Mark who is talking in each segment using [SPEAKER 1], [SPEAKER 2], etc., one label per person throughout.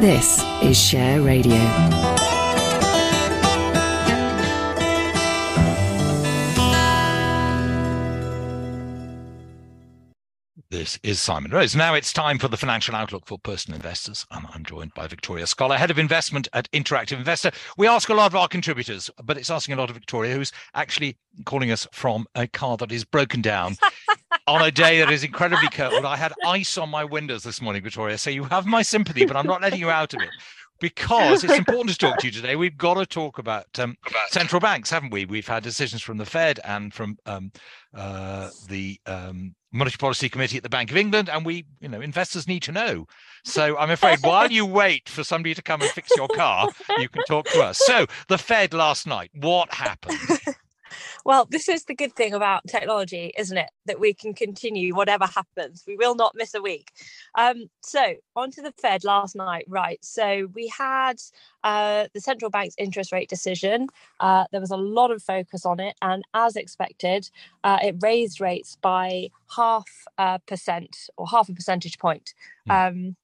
[SPEAKER 1] This is Share Radio.
[SPEAKER 2] This is Simon Rose. Now it's time for the financial outlook for personal investors. And I'm joined by Victoria Scholar, head of investment at Interactive Investor. We ask a lot of our contributors, but it's asking a lot of Victoria, who's actually calling us from a car that is broken down on a day that is incredibly cold. I had ice on my windows this morning, Victoria. So you have my sympathy, but I'm not letting you out of it because it's important to talk to you today. We've got to talk about, um, about central banks, haven't we? We've had decisions from the Fed and from um, uh, the um, Monetary Policy Committee at the Bank of England, and we, you know, investors need to know. So I'm afraid while you wait for somebody to come and fix your car, you can talk to us. So the Fed last night, what happened?
[SPEAKER 3] Well, this is the good thing about technology, isn't it? That we can continue whatever happens. We will not miss a week. Um, so, on to the Fed last night. Right. So, we had uh, the central bank's interest rate decision. Uh, there was a lot of focus on it. And as expected, uh, it raised rates by half a percent or half a percentage point. Mm. Um,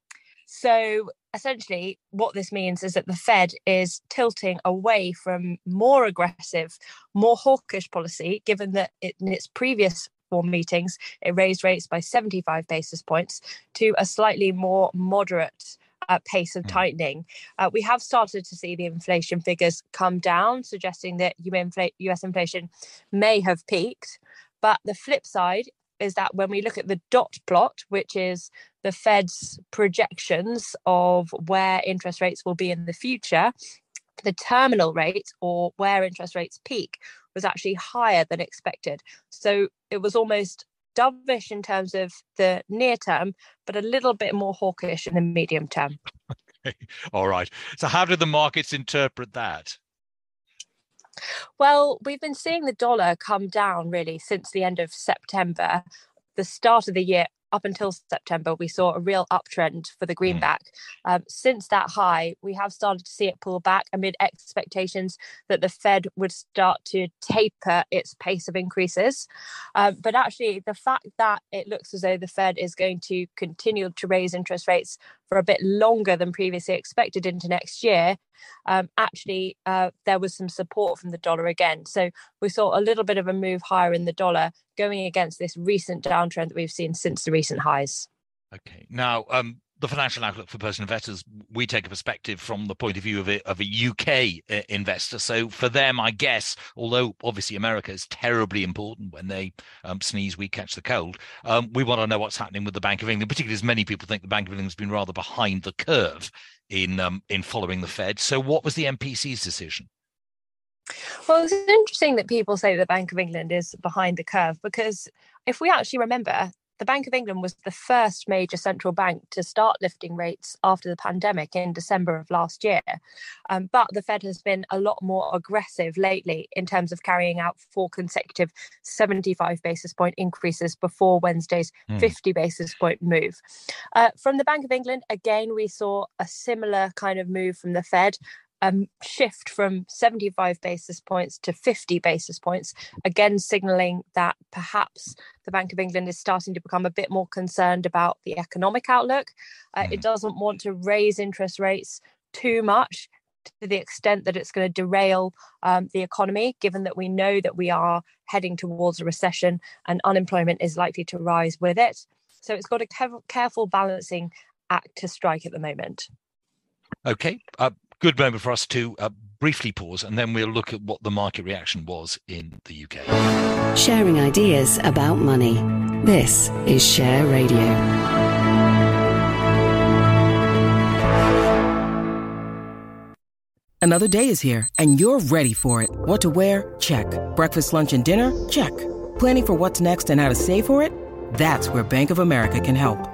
[SPEAKER 3] so essentially, what this means is that the Fed is tilting away from more aggressive, more hawkish policy, given that it, in its previous four meetings, it raised rates by 75 basis points to a slightly more moderate uh, pace of hmm. tightening. Uh, we have started to see the inflation figures come down, suggesting that US inflation may have peaked. But the flip side is that when we look at the dot plot, which is the Fed's projections of where interest rates will be in the future, the terminal rate or where interest rates peak was actually higher than expected. So it was almost dovish in terms of the near term, but a little bit more hawkish in the medium term.
[SPEAKER 2] Okay. All right. So, how did the markets interpret that?
[SPEAKER 3] Well, we've been seeing the dollar come down really since the end of September. The start of the year up until September, we saw a real uptrend for the mm. greenback. Um, since that high, we have started to see it pull back amid expectations that the Fed would start to taper its pace of increases. Um, but actually, the fact that it looks as though the Fed is going to continue to raise interest rates for a bit longer than previously expected into next year, um, actually uh, there was some support from the dollar again. So we saw a little bit of a move higher in the dollar going against this recent downtrend that we've seen since the recent highs.
[SPEAKER 2] Okay. Now, um, the financial outlook for personal investors, we take a perspective from the point of view of a, of a UK uh, investor. So for them, I guess, although obviously America is terribly important when they um, sneeze, we catch the cold. Um, we want to know what's happening with the Bank of England, particularly as many people think the Bank of England has been rather behind the curve in um, in following the Fed. So what was the MPC's decision?
[SPEAKER 3] Well, it's interesting that people say the Bank of England is behind the curve because if we actually remember, the Bank of England was the first major central bank to start lifting rates after the pandemic in December of last year. Um, but the Fed has been a lot more aggressive lately in terms of carrying out four consecutive 75 basis point increases before Wednesday's mm. 50 basis point move. Uh, from the Bank of England, again, we saw a similar kind of move from the Fed a shift from 75 basis points to 50 basis points, again, signaling that perhaps the Bank of England is starting to become a bit more concerned about the economic outlook. Uh, it mm. doesn't want to raise interest rates too much to the extent that it's going to derail um, the economy, given that we know that we are heading towards a recession and unemployment is likely to rise with it. So it's got a careful balancing act to strike at the moment.
[SPEAKER 2] Okay. Uh, good moment for us to uh, briefly pause and then we'll look at what the market reaction was in the UK.
[SPEAKER 1] Sharing ideas about money. This is Share Radio.
[SPEAKER 4] Another day is here and you're ready for it. What to wear? Check. Breakfast, lunch, and dinner? Check. Planning for what's next and how to save for it? That's where Bank of America can help.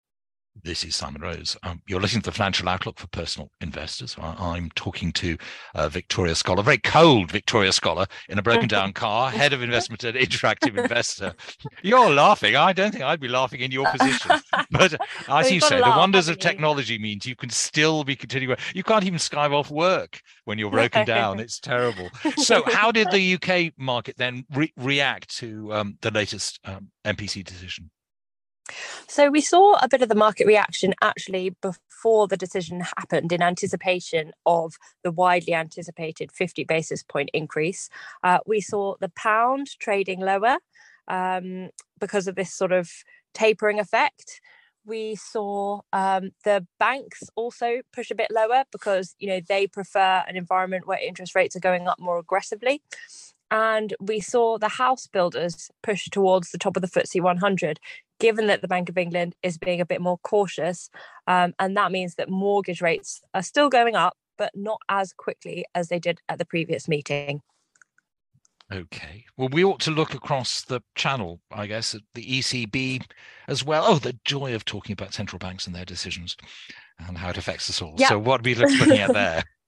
[SPEAKER 2] This is Simon Rose. Um, you're listening to the Financial Outlook for Personal Investors. I, am talking to uh, Victoria Scholar, very cold Victoria Scholar in a broken down car, head of investment at Interactive Investor. You're laughing. I don't think I'd be laughing in your position. But as you say, the wonders of technology means you can still be continuing. You can't even skive off work when you're broken down. It's terrible. So, how did the UK market then re- react to um, the latest um, MPC decision?
[SPEAKER 3] So we saw a bit of the market reaction actually before the decision happened in anticipation of the widely anticipated 50 basis point increase. Uh, we saw the pound trading lower um, because of this sort of tapering effect. We saw um, the banks also push a bit lower because you know they prefer an environment where interest rates are going up more aggressively and we saw the house builders push towards the top of the FTSE 100 given that the Bank of England is being a bit more cautious. Um, and that means that mortgage rates are still going up, but not as quickly as they did at the previous meeting.
[SPEAKER 2] Okay. Well, we ought to look across the channel, I guess, at the ECB as well. Oh, the joy of talking about central banks and their decisions and how it affects us all. Yep. So, what are we looking at there?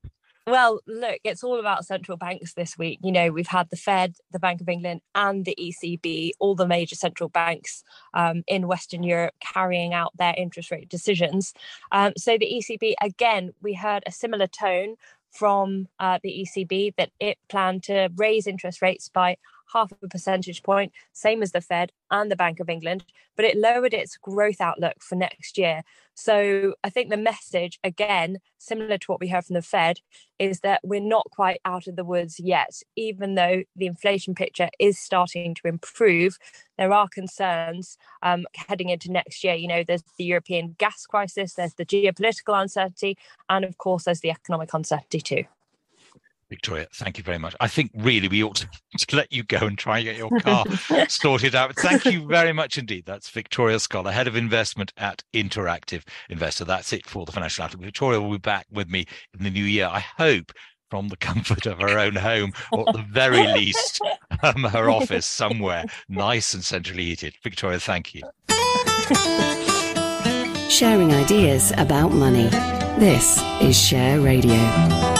[SPEAKER 3] Well, look, it's all about central banks this week. You know, we've had the Fed, the Bank of England, and the ECB, all the major central banks um, in Western Europe carrying out their interest rate decisions. Um, so, the ECB, again, we heard a similar tone from uh, the ECB that it planned to raise interest rates by half a percentage point, same as the Fed and the Bank of England, but it lowered its growth outlook for next year. So I think the message, again, similar to what we heard from the Fed, is that we're not quite out of the woods yet. Even though the inflation picture is starting to improve, there are concerns um, heading into next year. You know, there's the European gas crisis, there's the geopolitical uncertainty, and of course, there's the economic uncertainty too.
[SPEAKER 2] Victoria, thank you very much. I think really we ought to, to let you go and try and get your car sorted out. Thank you very much indeed. That's Victoria Scholar, Head of Investment at Interactive Investor. That's it for the Financial Outlook. Victoria will be back with me in the new year. I hope from the comfort of her own home, or at the very least, um, her office somewhere nice and centrally heated. Victoria, thank you.
[SPEAKER 1] Sharing ideas about money. This is Share Radio.